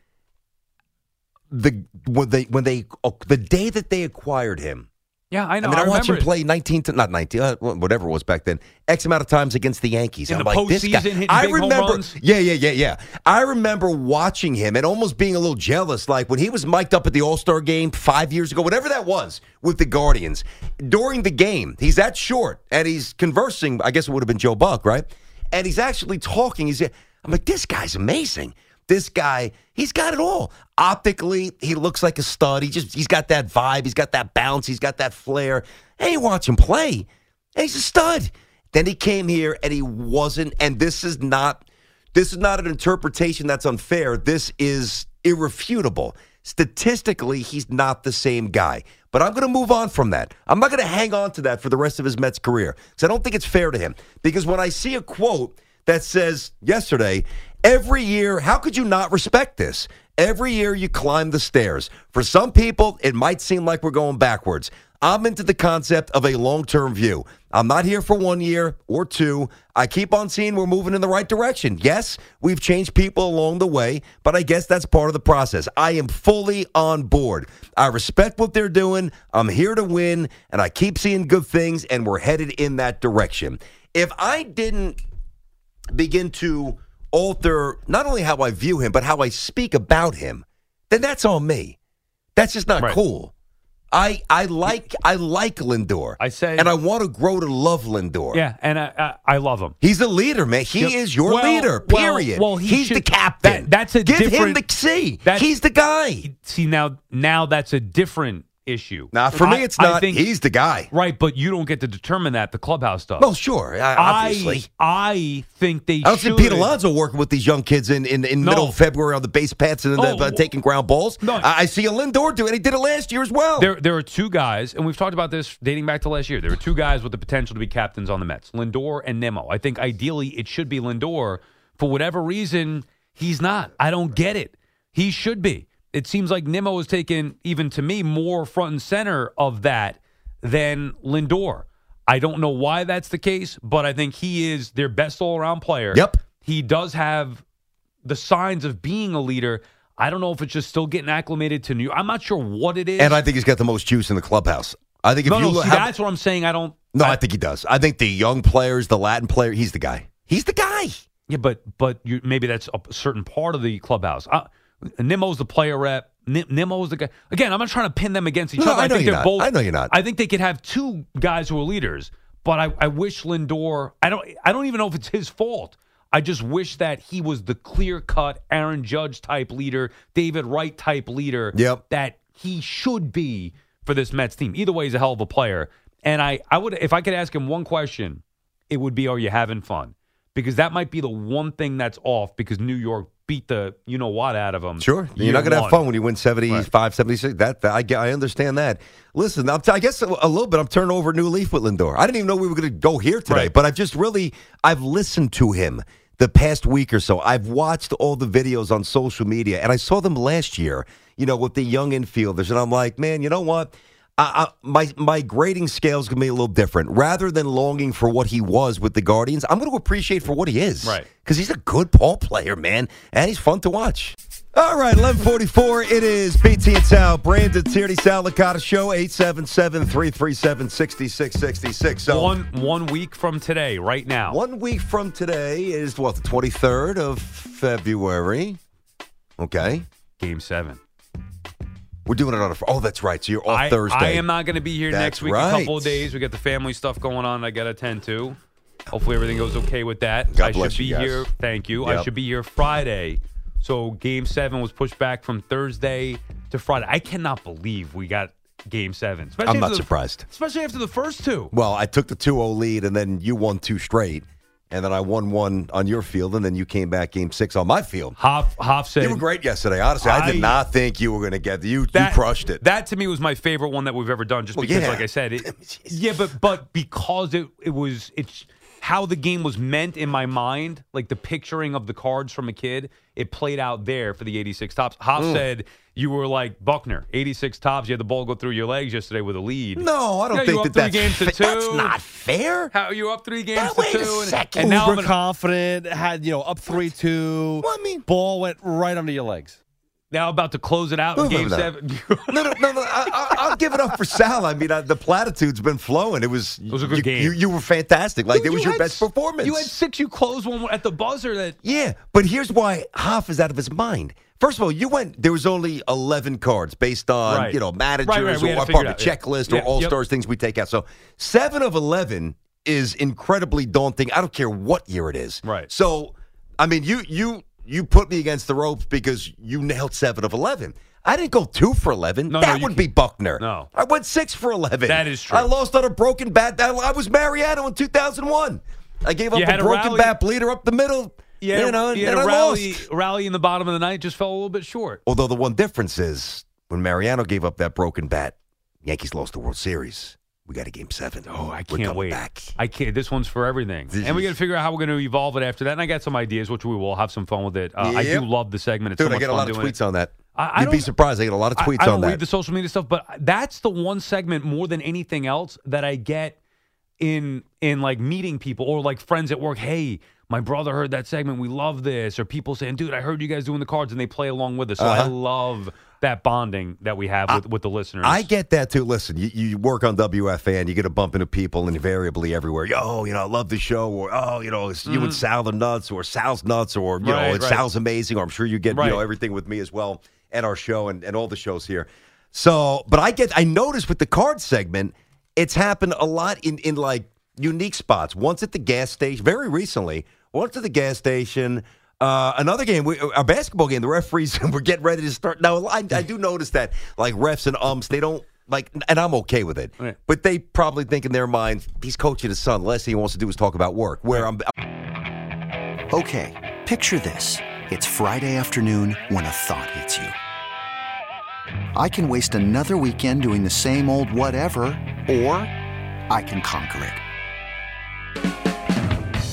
the when they when they oh, the day that they acquired him. Yeah, I know. I mean, I, watched him play nineteen to not nineteen, uh, whatever it was back then, x amount of times against the Yankees. In I'm like, this guy. I remember, yeah, yeah, yeah, yeah. I remember watching him and almost being a little jealous, like when he was mic'd up at the All Star game five years ago, whatever that was, with the Guardians. During the game, he's that short and he's conversing. I guess it would have been Joe Buck, right? And he's actually talking. He's, I'm like, this guy's amazing. This guy, he's got it all. Optically, he looks like a stud. He just he's got that vibe, he's got that bounce, he's got that flair. Hey, watch him play. He's a stud. Then he came here and he wasn't, and this is not this is not an interpretation that's unfair. This is irrefutable. Statistically, he's not the same guy. But I'm going to move on from that. I'm not going to hang on to that for the rest of his Mets career because I don't think it's fair to him. Because when I see a quote that says yesterday, every year, how could you not respect this? Every year you climb the stairs. For some people, it might seem like we're going backwards. I'm into the concept of a long term view. I'm not here for one year or two. I keep on seeing we're moving in the right direction. Yes, we've changed people along the way, but I guess that's part of the process. I am fully on board. I respect what they're doing. I'm here to win, and I keep seeing good things, and we're headed in that direction. If I didn't begin to alter not only how I view him, but how I speak about him, then that's on me. That's just not Right. cool. I I like I like Lindor. I say, and I want to grow to love Lindor. Yeah, and I, I, I love him. He's a leader, man. He Yep. is your Well- leader. Period. well, he he's should- the captain. that- that's a give him different- the C. He's the guy. See now, now that's a different issue. Now, for me, I- it's I not. think- he's the guy. right, but you don't get to determine that. The clubhouse does. Well, sure, I- obviously. I, I think they. I don't see should. Pete Alonso working with these young kids in, in, in No. middle of February on the base paths and Oh, uh, taking ground balls. no. I, I see a Lindor do it. He did it last year as well. There, there are two guys, and we've talked about this dating back to last year. There are two guys with the potential to be captains on the Mets: Lindor and Nimmo. I think ideally it should be Lindor. For whatever reason, he's not. I don't get it. He should be. It seems like Nimmo has taken, even to me, more front and center of that than Lindor. I don't know why that's the case, but I think he is their best all around player. Yep. He does have the signs of being a leader. I don't know if it's just still getting acclimated to New I'm not sure what it is. And I think he's got the most juice in the clubhouse. I think if no, you no, see, have, that's what I'm saying. I don't. no, I think he does. I think the young players, the Latin player, he's the guy. He's the guy. Yeah, but but you, maybe that's a certain part of the clubhouse. Uh, Nimmo's the player rep. Nim- Nimmo's the guy. Again, I'm not trying to pin them against each No, other. I know think they're not. both. I know you're not. I think they could have two guys who are leaders. But I, I wish Lindor. I don't. I don't even know if it's his fault. I just wish that he was the clear cut Aaron Judge type leader, David Wright type leader. Yep. That he should be for this Mets team. Either way, he's a hell of a player. And I, I would, if I could ask him one question, it would be, "Are you having fun?" Because that might be the one thing that's off. Because New York beat the you know what out of them. Sure. You're not going to have fun when you win 75, 76. That, that- I, I understand that. Listen, I'm t- I guess a, a little bit. I'm turning over a new leaf with Lindor. I didn't even know we were going to go here today, Right. but I've just really I've listened to him the past week or so. I've watched all the videos on social media, and I saw them last year. You know, with the young infielders, and I'm like, man, you know what? I, I, my my grading scale is going to be a little different. Rather than longing for what he was with the Guardians, I'm going to appreciate for what he is. Right. Because he's a good ball player, man, and he's fun to watch. All right, 1144. It is BT and Sal, Brandon Tierney, Sal Licata Show, 877-337-6666. So one one week from today, right now. one week from today is, what, the 23rd of February? Okay. Game seven. We're doing it on a, oh, that's right. So you're off I, Thursday. I am not going to be here That's next week. right. A couple of days. We got the family stuff going on. I got to attend to. Hopefully everything goes okay with that. God I bless should be you guys. here. Thank you. I should be here Friday. So game seven was pushed back from Thursday to Friday. I cannot believe we got game seven. Especially I'm not the- surprised. Especially after the first two. Well, I took the 2-0 lead, and then you won two straight. And then I won one on your field, and then you came back game six on my field. Hoff, Hoff said You were great yesterday. Honestly, I, did not think you were going to get you. that you crushed it. That to me was my favorite one that we've ever done. Just Well, because, yeah. like I said, it, yeah, but but because it it was it's how the game was meant in my mind, like the picturing of the cards from a kid, it played out there for the 86 Topps. Hoff Mm. said you were like Buckner, 86 Topps. You had the ball go through your legs yesterday with a lead. no, I don't Yeah, you think that three that's games to two. That's not fair. How are you up three games Now, to wait two? and- second. And, now I'm Uber gonna, confident, had you know up three two. Well, I mean- ball went right under your legs. Now about to close it out No, in no, game no. seven. No, no, no, no. I, I, I'll give it up for Sal. I mean, uh, the platitude's been flowing. It was. It was a good you, game. You, you were fantastic. Like Dude, it was you your best s- performance. You had six. You closed one at the buzzer. That Yeah, but here's why Hoff is out of his mind. First of all, you went. There was only eleven cards based on Right. you know managers Right, right, or part of the yeah. checklist Yeah, or all yep. stars things we take out. So seven of eleven is incredibly daunting. I don't care what year it is. Right. So, I mean, you you you put me against the ropes because you nailed seven of eleven. I didn't go two for eleven. No, no, that you would be Buckner. No. I went six for eleven. That is true. I lost on a broken bat. I I was Mariano in two thousand one. I gave up a broken rally- bat bleeder up the middle. Yeah, you know, you had and a I rally lost. rally in the bottom of the night. Just fell a little bit short. Although the one difference is when Mariano gave up that broken bat, Yankees lost the World Series. We got a game seven. Oh, I can't wait. Back. I can't. This one's for everything, This and we got to figure out how we're going to evolve it after that. And I got some ideas, which we will have some fun with it. Uh, I do love the segment. It's Dude, so I get a lot of tweets it. on that. I- I You'd be surprised. I get a lot of tweets I, don't on that. read the social media stuff, but that's the one segment more than anything else that I get in in like meeting people or like friends at work. Hey, my brother heard that segment. We love this. Or people saying, "Dude, I heard you guys doing the cards," and they play along with us. So I Uh-huh. love that bonding that we have with, with the listeners. I get that too. Listen, you, you work on WFAN, you get a bump into people invariably everywhere. Yo, you know, I love the show, or oh, you know, it's you and Sal the nuts, or Sal's nuts, or you Mm-hmm. Right, know, it's right. Sal's amazing, or I'm sure you get Right. you know everything with me as well, at our show and, and all the shows here. So, but I get, I noticed with the card segment, it's happened a lot in in like unique spots. Once at the gas station, very recently. Once at the gas station. Uh, another game, we, a basketball game. The referees were getting ready to start. Now, I, I do notice that, like refs and umps, they don't like, and I'm okay with it. Right. But they probably think in their mind, he's coaching his son. The Last thing he wants to do is talk about work. Where I'm, Okay, picture this. It's Friday afternoon when a thought hits you. I can waste another weekend doing the same old whatever, or I can conquer it.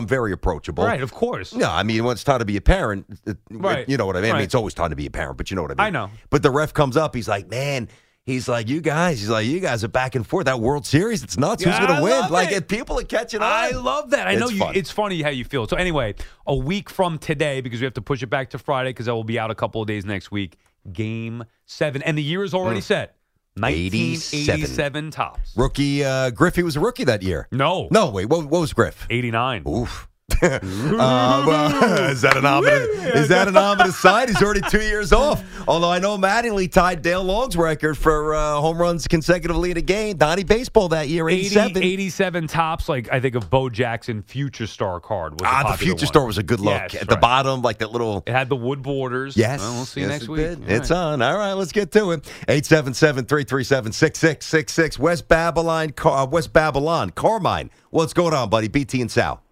I'm very approachable. Right, of course. No, I mean, when it's time to be a parent, it- Right, you know what I mean? I mean, it's always time to be a parent, but you know what I mean? I know. But the ref comes up, he's like, man, he's like, you guys, he's like, you guys are back and forth. That World Series, it's nuts. Who's going to win? Like, it. if people are catching on. I love that. I know you. fun. It's funny how you feel. So anyway, a week from today, because we have to push it back to Friday, because I will be out a couple of days next week. Game seven, and the year is already Mm. set. 87. 1987 Topps. Rookie, uh, Griffey was a rookie that year. No, No, wait, what, what was Griff? 89. Oof. Uh, is that an ominous? Is that an ominous sign? He's already two years off. Although I know Mattingly tied Dale Long's record for uh, home runs consecutively in a game. Donnie baseball that year, 80, 87. 87 Topps. Like I think of Bo Jackson Future Star card. Was a ah, the future one. store was a good look Yes, at the bottom, like that little. It had the wood borders. Yes. Well, we'll see you yes, next it week. It's right. on. All right, let's get to it. 877-337-6666. West Babylon, Car- uh, West Babylon, Carmine. What's going on, buddy? BT and Sal.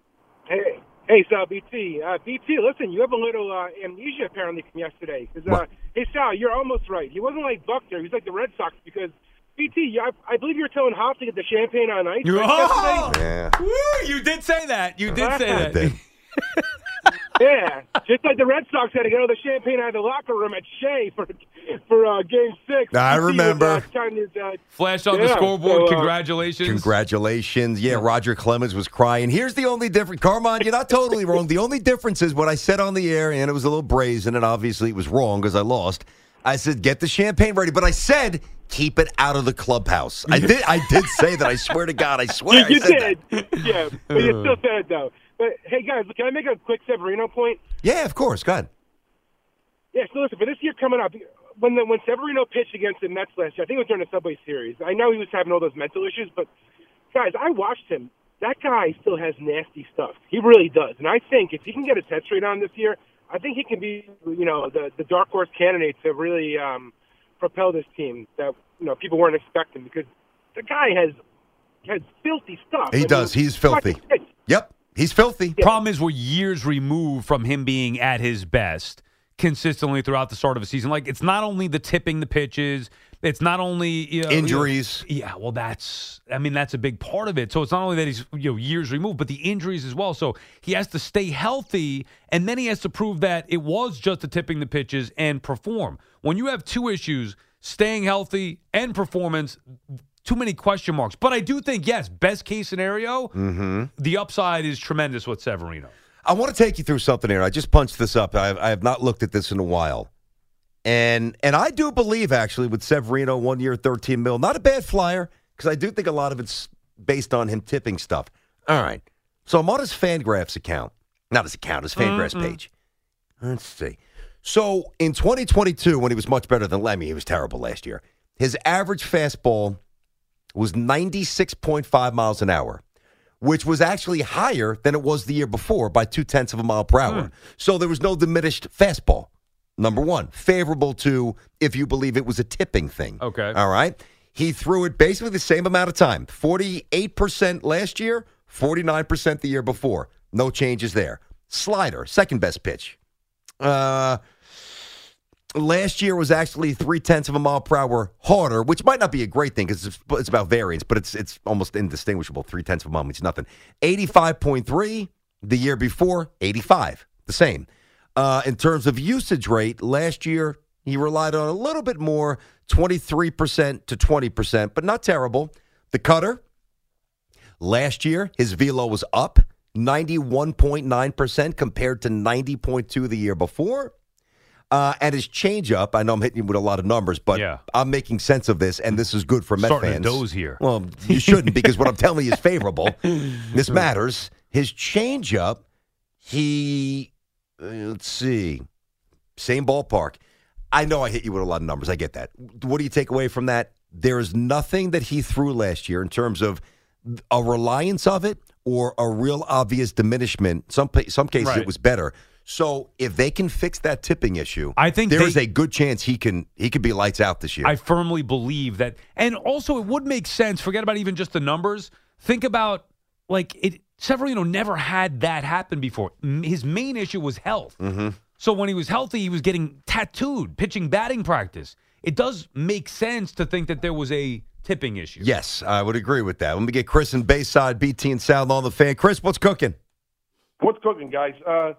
Hey, hey, Sal, BT. Uh, BT, listen, you have a little uh, amnesia apparently from yesterday. 'Cause, uh, What? hey, Sal, you're almost right. He wasn't like Buckner. He was like the Red Sox because BT, you- I, I believe you were telling Hop to get the champagne on ice. right, Oh! yesterday? Yeah. Woo, you did say that. You did say that. did. Yeah, just like the Red Sox had to get all the champagne out of the locker room at Shea for for uh, Game Six. I BT remember. uh, to, uh, Flash on the scoreboard. so, uh, Congratulations. Congratulations. Yeah, Roger Clemens was crying. Here's the only difference. Carmine, you're not totally wrong. The only difference is what I said on the air, and it was a little brazen, and obviously it was wrong because I lost. I said, get the champagne ready, but I said, keep it out of the clubhouse. I did I did say that. I swear to God, I swear. you, I you said did, that. yeah, but you still said it though. But hey, guys, can I make a quick Severino point? Yeah, of course. Go ahead. Yeah, so listen, for this year coming up, when the, when Severino pitched against the Mets last year, I think it was during the Subway Series. I know he was having all those mental issues, but guys, I watched him. That guy still has nasty stuff. He really does, and I think if he can get a test rate on this year, I think he can be, you know, the the dark horse candidate to really um, propel this team that you know people weren't expecting because the guy has has filthy stuff. He I does. mean, He's filthy. watch him pitch. Yep. He's filthy. Problem is, we're years removed from him being at his best consistently throughout the start of a season. Like, it's not only the tipping the pitches, it's not only you know, Injuries. you know- yeah, well, that's I mean that's a big part of it. So it's not only that he's you know years removed, but the injuries as well. So he has to stay healthy, and then he has to prove that it was just the tipping the pitches and perform. When you have two issues, staying healthy and performance. Too many question marks, but I do think yes. Best case scenario, Mm-hmm. the upside is tremendous with Severino. I want to take you through something here. I just punched this up. I have, I have not looked at this in a while. And and I do believe actually with Severino one year 13 mil, not a bad flyer because I do think a lot of it's based on him tipping stuff. All right. So I'm on his Fangraphs account. Not his account, his Fangraphs Mm-mm. page. Let's see. So in 2022 when he was much better than Lemmy, he was terrible last year. His average fastball was 96.5 miles an hour which was actually higher than it was the year before by two tenths of a mile per hour. So there was no diminished fastball. Number one, favorable to if you believe it was a tipping thing. Okay. All right. He threw it basically the same amount of time 48% last year, 49% the year before. No changes there. Slider, second best pitch. Uh, last year was actually three tenths of a mile per hour harder, which might not be a great thing because it's, it's about variance, but it's it's almost indistinguishable. Three tenths of a mile means nothing. Eighty five point three the year before, eighty five, the same. Uh, in terms of usage rate, last year he relied on a little bit more, twenty three percent to twenty percent, but not terrible. The cutter. Last year, his velo was up 91.9% compared to 90.2 the year before. Uh, and his changeup, I know I'm hitting you with a lot of numbers, but Yeah. I'm making sense of this, and this is good for Met Starting to fans. doze here. Well, you shouldn't because what I'm telling you is favorable. This matters. His changeup, he, uh, let's see, same ballpark. I know I hit you with a lot of numbers. I get that. What do you take away from that? There is nothing that he threw last year in terms of a reliance of it or a real obvious diminishment. Some some cases Right. it was better. So if they can fix that tipping issue, I think there they- is a good chance he can he could be lights out this year. I firmly believe that. And also, it would make sense. Forget about even just the numbers. Think about like it. Severino never had that happen before. His main issue was health. mm-hmm. So when he was healthy, he was getting tattooed, pitching batting practice. It does make sense to think that there was a tipping issue. Yes, I would agree with that. Let me get Chris in Bayside, BT and South on the fan. Chris, what's cooking? What's cooking, guys? Uh,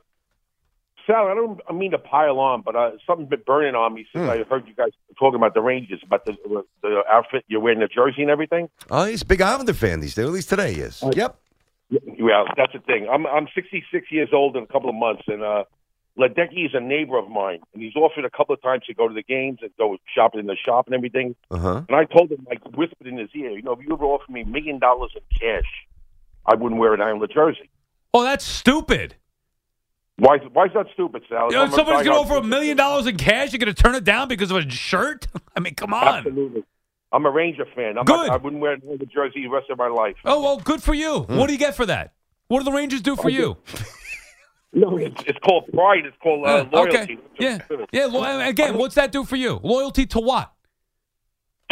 Sal, I don't I mean to pile on, but uh, something's been burning on me since I heard you guys talking about the Rangers, about the the outfit you're wearing, the jersey and everything. Oh, he's a big Islander fan these days. At least today he is. Yep. Well, that's the thing. I'm I'm 66 years old in a couple of months, and uh, Ledecky is a neighbor of mine, and he's offered a couple of times to go to the games and go shopping in the shop and everything. Uh huh. And I told him, like, whispered in his ear, you know, if you ever offered me a million dollars in cash, I wouldn't wear an Islander jersey. Oh, that's stupid. Why? Why is that stupid, Sal? You know, I'm somebody's going to offer a million dollars in cash. You're going to turn it down because of a shirt? I mean, come on. Absolutely. I'm a Ranger fan. I'm Good. Not, I wouldn't wear the jersey the rest of my life. Oh, well, good for you. What do you get for that? What do the Rangers do for you? No, it's, it's called pride. It's called uh, Uh, loyalty. okay. Yeah. Yeah. Lo- again, what's that do for you? Loyalty to what?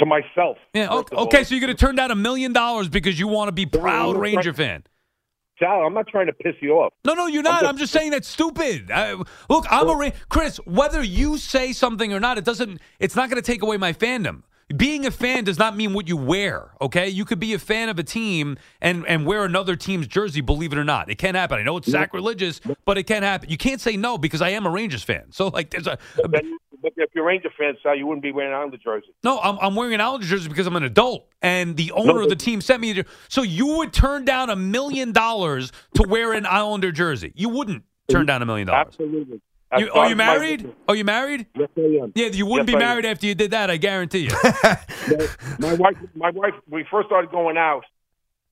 To myself. Yeah. Okay, okay so you're going to turn down a million dollars because you want to be proud Ranger right. fan. Sal, I'm not trying to piss you off. No, no, you're not. I'm just saying that's stupid. I, look, I'm a Chris. Whether you say something or not, it doesn't. It's not going to take away my fandom. Being a fan does not mean what you wear. Okay, you could be a fan of a team and and wear another team's jersey. Believe it or not, it can happen. I know it's sacrilegious, but it can happen. You can't say no because I am a Rangers fan. So like, there's a, a But, if you're a Ranger fan, Sal, you wouldn't be wearing an Islander jersey. no. I'm, I'm wearing an Islander jersey because I'm an adult, and the owner of the team sent me. a So you would turn down a million dollars to wear an Islander jersey? You wouldn't turn down a million dollars. Absolutely. You, are you my- married? Are you married? Yes, I am. Yeah, you wouldn't Yes, be married after you did that. I guarantee you. my wife, my wife, we first started going out,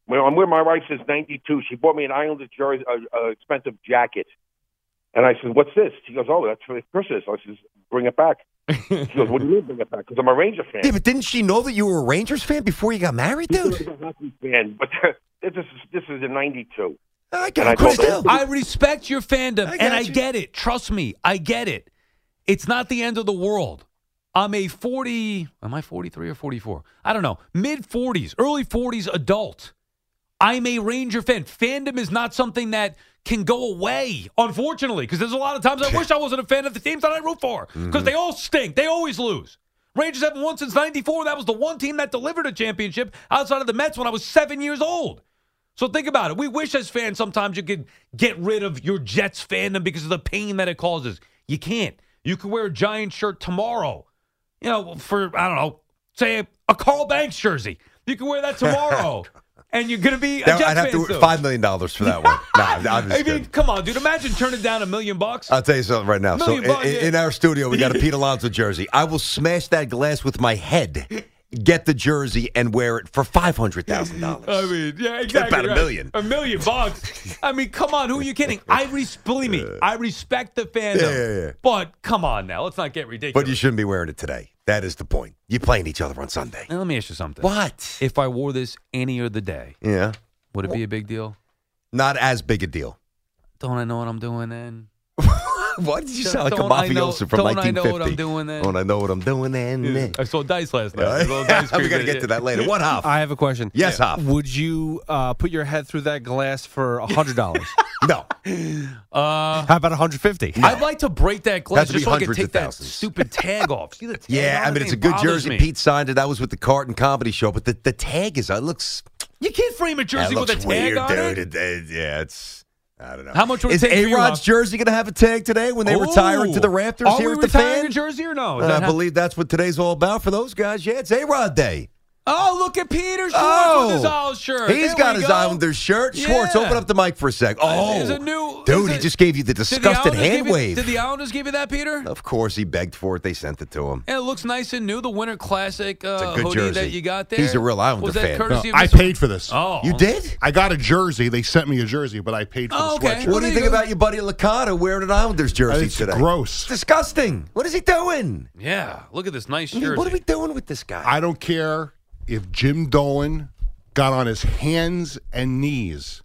when I'm with my wife since '92. She bought me an Islander jersey, a, a expensive jacket, and I said, "What's this?" She goes, "Oh, that's for Christmas." I says, "Bring it back." She goes, "What do you mean bring it back?" Because I'm a Ranger fan. Yeah, but didn't she know that you were a Rangers fan before you got married, dude? I'm a hockey fan, but this is this is in '92. I And I told her, I respect your fandom, I and got I you. get it. Trust me, I get it. It's not the end of the world. I'm a 40, am I 43 or 44? I don't know. Mid 40s, early 40s adult. I'm a Ranger fan. Fandom is not something that can go away, unfortunately, because there's a lot of times I wish I wasn't a fan of the teams that I root for because mm-hmm. they all stink. They always lose. Rangers haven't won since 94. That was the one team that delivered a championship outside of the Mets when I was seven years old. So think about it. We wish as fans sometimes you could get rid of your Jets fandom because of the pain that it causes. You can't. You can wear a giant shirt tomorrow. You know, for I don't know, say a, a Carl Banks jersey. You can wear that tomorrow, and you're gonna be a That- I'd have to still. five million dollars for that one. nah, I'm just I mean, kidding. come on, dude. Imagine turning down a million bucks. I'll tell you something right now. So Million in, yeah. in our studio, we got a Pete Alonso jersey. I will smash that glass with my head, get the jersey, and wear it for five hundred thousand dollars. I mean, yeah, exactly. about a million. A million bucks. I mean, come on. Who are you kidding? I res- believe me. I respect the fandom. Yeah, yeah, yeah. But come on now. Let's not get ridiculous. But you shouldn't be wearing it today. That is the point. You're playing each other on Sunday. Now, let me ask you something. What? If I wore this any other day, Yeah, would it be a big deal? not as big a deal. Don't I know what I'm doing then? What did you Don't- sound like a don't I know- mafioso from don't I know 1950? what I'm doing then? Don't I know what I'm doing then? I saw dice last night. Yeah. A dice We're gonna creeping. get to that later. What Hoff? I have a question. Yes, Hoff. Would you uh, put your head through that glass for hundred dollars? No. Uh, How about 150? I'd like to break that glass Has to be just so I can hundreds take of that thousands. stupid tag off. See the tag Yeah, on I mean it's a It good bothers jersey. me. Pete signed it. That was with the Carton Comedy Show, but the, the tag is. It looks. You can't frame a jersey with a looks tag weird, on dude. it. It- it- yeah, it's. I don't know. How much would it is A Rod's jersey going to have a tag today when they retire into the Ooh. rafters Are here we at the fan? a jersey or no? Uh, I believe that's what today's all about for those guys. Yeah, it's A Rod Day. Oh, look at Peter Schwartz Oh, with his Isles shirt. He's There got his go. Islanders shirt. Schwartz, Yeah. open up the mic for a sec. Oh, a new- dude, is he it- just gave you the Did the disgusted hand give you- wave. Did the Islanders give you that, Peter? of course, he begged for it. They sent it to him. And it looks nice and new. The Winter Classic uh, It's a good hoodie jersey. that you got there. He's a real Islander Was that fan. courtesy of I paid for this. Oh, You did? I got a jersey. They sent me a jersey, but I paid for Oh, the okay. sweatshirt. Well, What do you you think about your buddy Licata wearing an Islanders jersey It's today? gross. It's disgusting. What is he doing? Yeah, look at this nice I mean, jersey. what are we doing with this guy? I don't care if Jim Dolan got on his hands and knees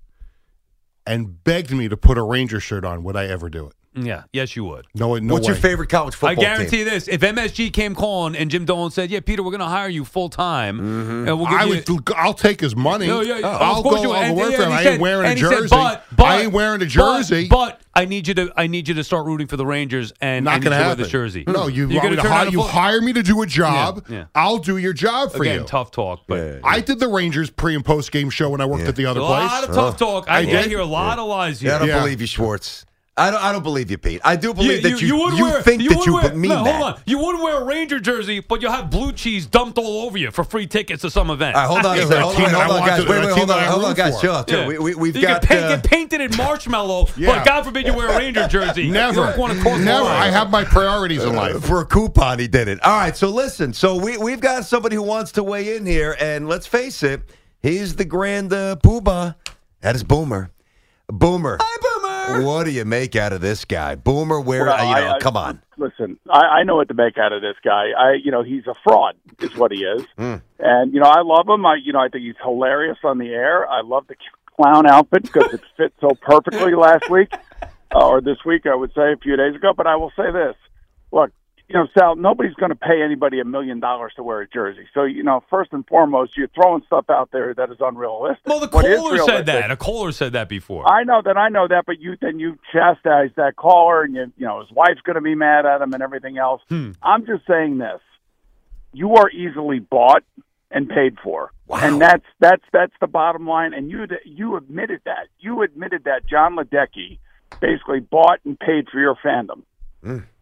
and begged me to put a Ranger shirt on. Would I ever do it? Yeah, yes, you would. No, no What's your favorite college football I guarantee team? this: if MSG came calling and Jim Dolan said, "Yeah, Peter, we're going to hire you full time, Mm-hmm. and we'll give I you," would. I'll take his money. No, yeah, yeah, I'll go. you would. I'll And- work yeah, for him. I ain't wearing a and said, jersey. but- but- I ain't wearing a but- jersey. But, I need you to, I need you to start rooting for the Rangers and Not I need going to you to wear the jersey. No, you You're gonna turn hire, you hire me to do a job. Yeah, yeah. I'll do your job for Again, you. tough talk, but I did the Rangers pre and post game show when I worked at the other a place. A lot of tough talk. I, I I did. hear a lot of lies here. Yeah, I don't Yeah. believe you, Schwartz. I don't. I don't believe you, Pete. I do believe that you. would you wear, think you that you wear, would mean no, that. Hold on. You wouldn't wear a Ranger jersey, but you'll have blue cheese dumped all over you for free tickets to some event. All right, hold on a second. Hold on, hold on, guys. Wait, wait, hold on, hold on, guys. Chill out. Yeah. We, we, we've you got. can paint, uh, get painted in marshmallow, Yeah. but God forbid you wear a Ranger jersey. Never. don't want to cause Never. I have my priorities in Uh, life. For a coupon, he did it. All right, so listen. So we, we've got somebody who wants to weigh in here, and let's face it, he's the grand uh, poobah. That is Boomer. Boomer. Hi, Boomer. What do you make out of this guy? Boomer, where, Well, you know, I- I- come on. Listen, I, I know what to make out of this guy. I, you know, he's a fraud, is what he is. Hmm. And you know, I love him. I, you know, I think he's hilarious on the air. I love the clown outfit because it fit so perfectly last week, uh, or this week, I would say, a few days ago. But I will say this: look, you know, Sal, nobody's going to pay anybody a million dollars to wear a jersey. So, you know, first and foremost, you're throwing stuff out there that is unrealistic. Well, the caller said that. A caller said that before. I know that I know that, but you then you chastise that caller, and you you know his wife's going to be mad at him and everything else. Hmm. I'm just saying this: you are easily bought and paid for, and that's that's that's the bottom line. And you you admitted that you admitted that Jon Ledecky basically bought and paid for your fandom.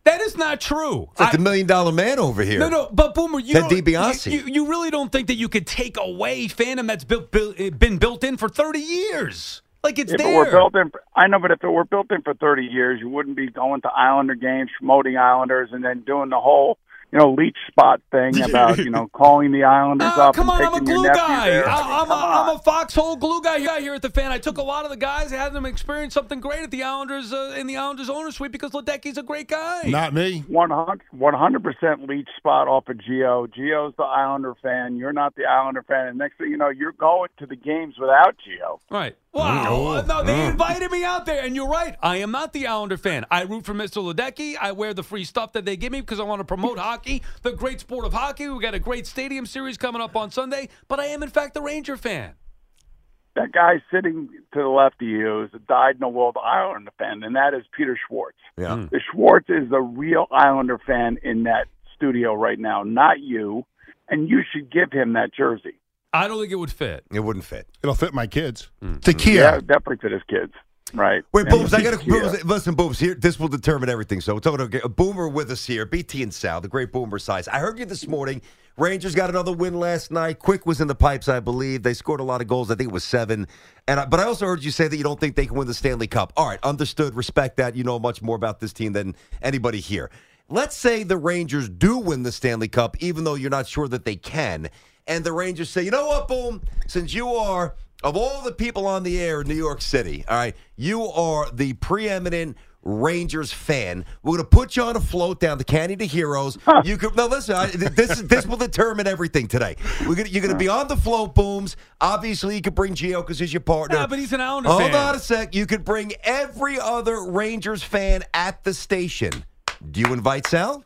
That is not true. It's like the million dollar man over here. No, no, but Boomer, you Ted don't- DiBiase. You, you really don't think that you could take away fandom that's built, built, eh, been built in for 30 years? Like it's if there. it were built in, I know, but if it were built in for 30 years, you wouldn't be going to Islander games, promoting Islanders, and then doing the whole, you know, leech spot thing about, you know, calling the Islanders Oh, up come and on, I'm a glue guy. I, I mean, I'm, a, come I'm a foxhole glue guy here- here at the fan. I took a lot of the guys, had them experience something great at the Islanders uh, in the Islanders owner suite because Ledecky's a great guy. Not me. 100 percent leech spot off of Gio. Gio's the Islander fan. You're not the Islander fan. And next thing you know, you're going to the games without Gio. Right. Wow. Uh, No, they invited me out there, and you're right. I am not the Islander fan. I root for Mr. Ledecky. I wear the free stuff that they give me because I want to promote hockey, the great sport of hockey. We got a great stadium series coming up on Sunday, but I am in fact a Ranger fan. That guy sitting to the left of you is a dyed-in-the-wool Islander fan, and that is Peter Schwartz. Yeah. The Schwartz is the real Islander fan in that studio right now, not you. And you should give him that jersey. I don't think it would fit. It wouldn't fit. It'll fit my kids. Mm. The Kia. Yeah, definitely fit his kids. Right. Wait, And Booms, I got to listen, Booms. Here, this will determine everything. So, we're talking to a Boomer with us here, BT and Sal, the great Boomer Esiason. I heard you this morning. Rangers got another win last night. Quick was in the pipes, I believe. They scored a lot of goals. I think it was seven. And I, but I also heard you say that you don't think they can win the Stanley Cup. All right, understood. Respect that. You know much more about this team than anybody here. Let's say the Rangers do win the Stanley Cup, even though you're not sure that they can. And the Rangers say, you know what, Boom? Since you are of all the people on the air in New York City, all right, you are the preeminent Rangers fan. We're going to put you on a float down the Canyon to Heroes. You could no listen. I, this this will determine everything today. We're gonna, you're going to be on the float, booms. Obviously, you could bring Gio because he's your partner. Yeah, but he's an Islander Hold fan. on a sec. You could bring every other Rangers fan at the station. Do you invite Sal?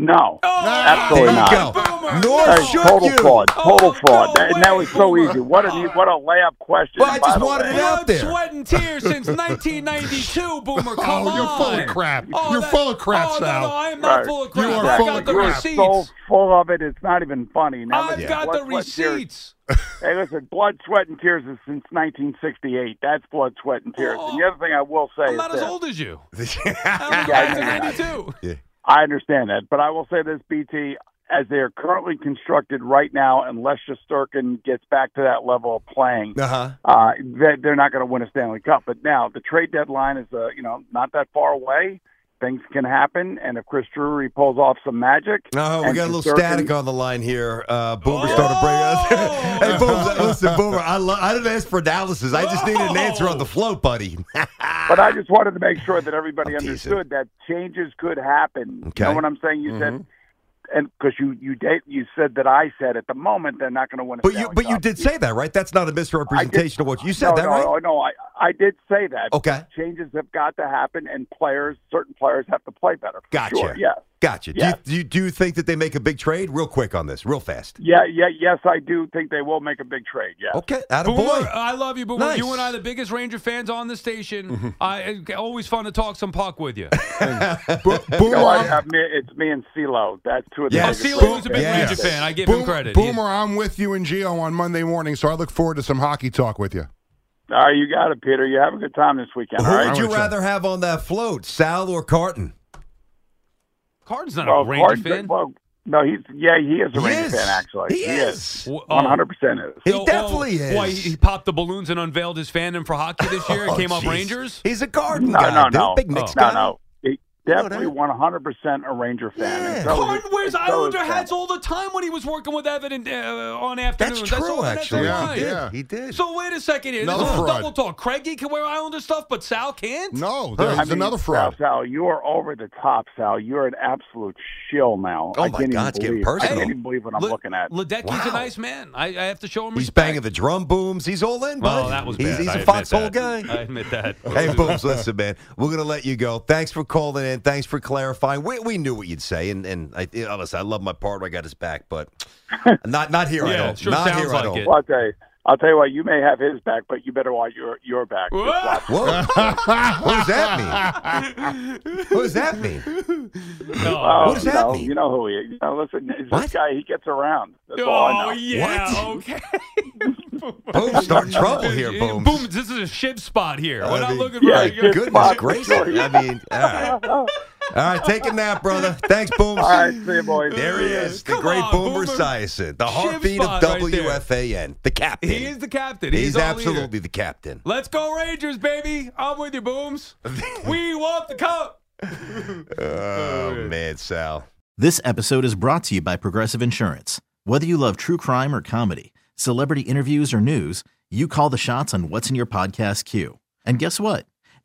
No, Oh, absolutely not. go. Nor That is should total you. fraud. Oh, total Oh, fraud. no That, and that way, was so Boomer. easy. What a what a layup question. Well, I just wanted way. it out Blood, there. sweat, and tears since 1992, Boomer. Oh, come Oh, on. you're full of crap. Oh, You're that- full of crap, oh, Sal. No, no, I am not Right. full of You are I full got of the crap. receipts. so full of it, it's not even funny. Now, I've listen, got blood, the sweat, and tears- receipts. Hey, listen, blood, sweat, and tears is since 1968. That's blood, sweat, and tears. And oh, the other thing I will say I'm is not as old as you. I'm Yeah, I know from that. 1992. I understand that, but I will say this, BT. as they are currently constructed right now, unless Shesterkin gets back to that level of playing, Uh-huh. uh, they, they're not going to win a Stanley Cup. But now the trade deadline is, uh, you know, not that far away. Things can happen, and if Chris Drury pulls off some magic, Oh, we got a little Shesterkin- static on the line here. Uh, Boomer started to bring us. hey, Boomer, listen, Boomer, I, lo- I didn't ask for analysis. I just needed an answer on the float, buddy. But I just wanted to make sure that everybody understood that changes could happen. Okay. You know what I'm saying? You Mhm. said, and because you you date, you said that I said at the moment they're not going to win. A But you, but you did say that, right? That's not a misrepresentation of what you said. no, that no, right? No, no, I, I did say that. Okay. Changes have got to happen, and players, certain players, have to play better. Gotcha. Sure, yes. Gotcha. Yes. Do, you, do, you, do you think that they make a big trade? Real quick on this, real fast. Yeah, yeah, yes, I do think they will make a big trade. Yes. Okay, Boomer, I love you, Boomer. Nice. You and I, the biggest Ranger fans on the station. Mm-hmm. I always fun to talk some puck with you. No, I, I mean, it's me and CeeLo. That's two of the Yes. biggest CeeLo Ranger a big fans. Ranger fan. I give Boom- him credit. Boomer, I'm with you and Gio on Monday morning, so I look forward to some hockey talk with you. All right, you got it, Peter. You have a good time this weekend. Who all right? would you rather have on that float, Sal or Carton? Carton's not Well, a Ranger Carton- fan. Well, no, he's yeah, he is a He Ranger is. fan. Actually, He is. Oh. One hundred percent is. He So, oh, definitely oh, is. Why he, he popped the balloons and unveiled his fandom for hockey this year and Oh, came up. Rangers? He's a Carton No, guy, no, dude. no, Big Knicks no, guy. no. He definitely one hundred percent a Ranger fan. And so is- wears so Islander hats all the time when he was working with Evan in, uh, on afternoons. That's That's true, all- that's actually. all right. Yeah, yeah. He did. So wait a second here. This Another is fraud. double talk. Craigie can wear Islander stuff, but Sal can't. No, there's I mean, another fraud. Sal, Sal, you are over the top, Sal. You're an absolute shill now. Oh, I my can't God, it's even getting believe. I can't even believe what I'm Le- looking at. Ledecky's Wow. a nice man. I, I have to show him He's respect. banging the drum booms. He's all in, bud. Oh, that was he's, bad. He's I a admit foxhole that. guy. I admit that. Hey, Booms, listen, man. We're going to let you go. Thanks for calling in. Thanks for clarifying. We, we knew what you'd say, and, and I, you know, listen, I love my partner. I got his back, but not not here. I Yeah, don't. sure not sounds here. I like don't. it. Well, I'll tell you. I'll tell you what. You may have his back, but you better watch your your back. Just. Whoa. what does that mean? What does that mean? No. Oh, What does that you know, mean? You know who he is. You know, listen, he's What? this guy, he gets around. That's all I Oh know. yeah, What? okay. Boom, start trouble here, Booms. Boom, this is a shiv spot here. We're I not mean, looking for yeah, a shiv Goodness spot. gracious. I mean, all right. All right, take a nap, brother. Thanks, Booms. All right, see you, boys. There he is, the Come great on, Boomer Boomer. Esiason, the Shiv heartbeat of spot right. WFAN, the captain. He is the captain. He's, He's our leader. absolutely the captain. Let's go Rangers, baby. I'm with you, Booms. we want the cup. Oh, man, Sal. This episode is brought to you by Progressive Insurance. Whether you love true crime or comedy, celebrity interviews or news, you call the shots on what's in your podcast queue. And guess what?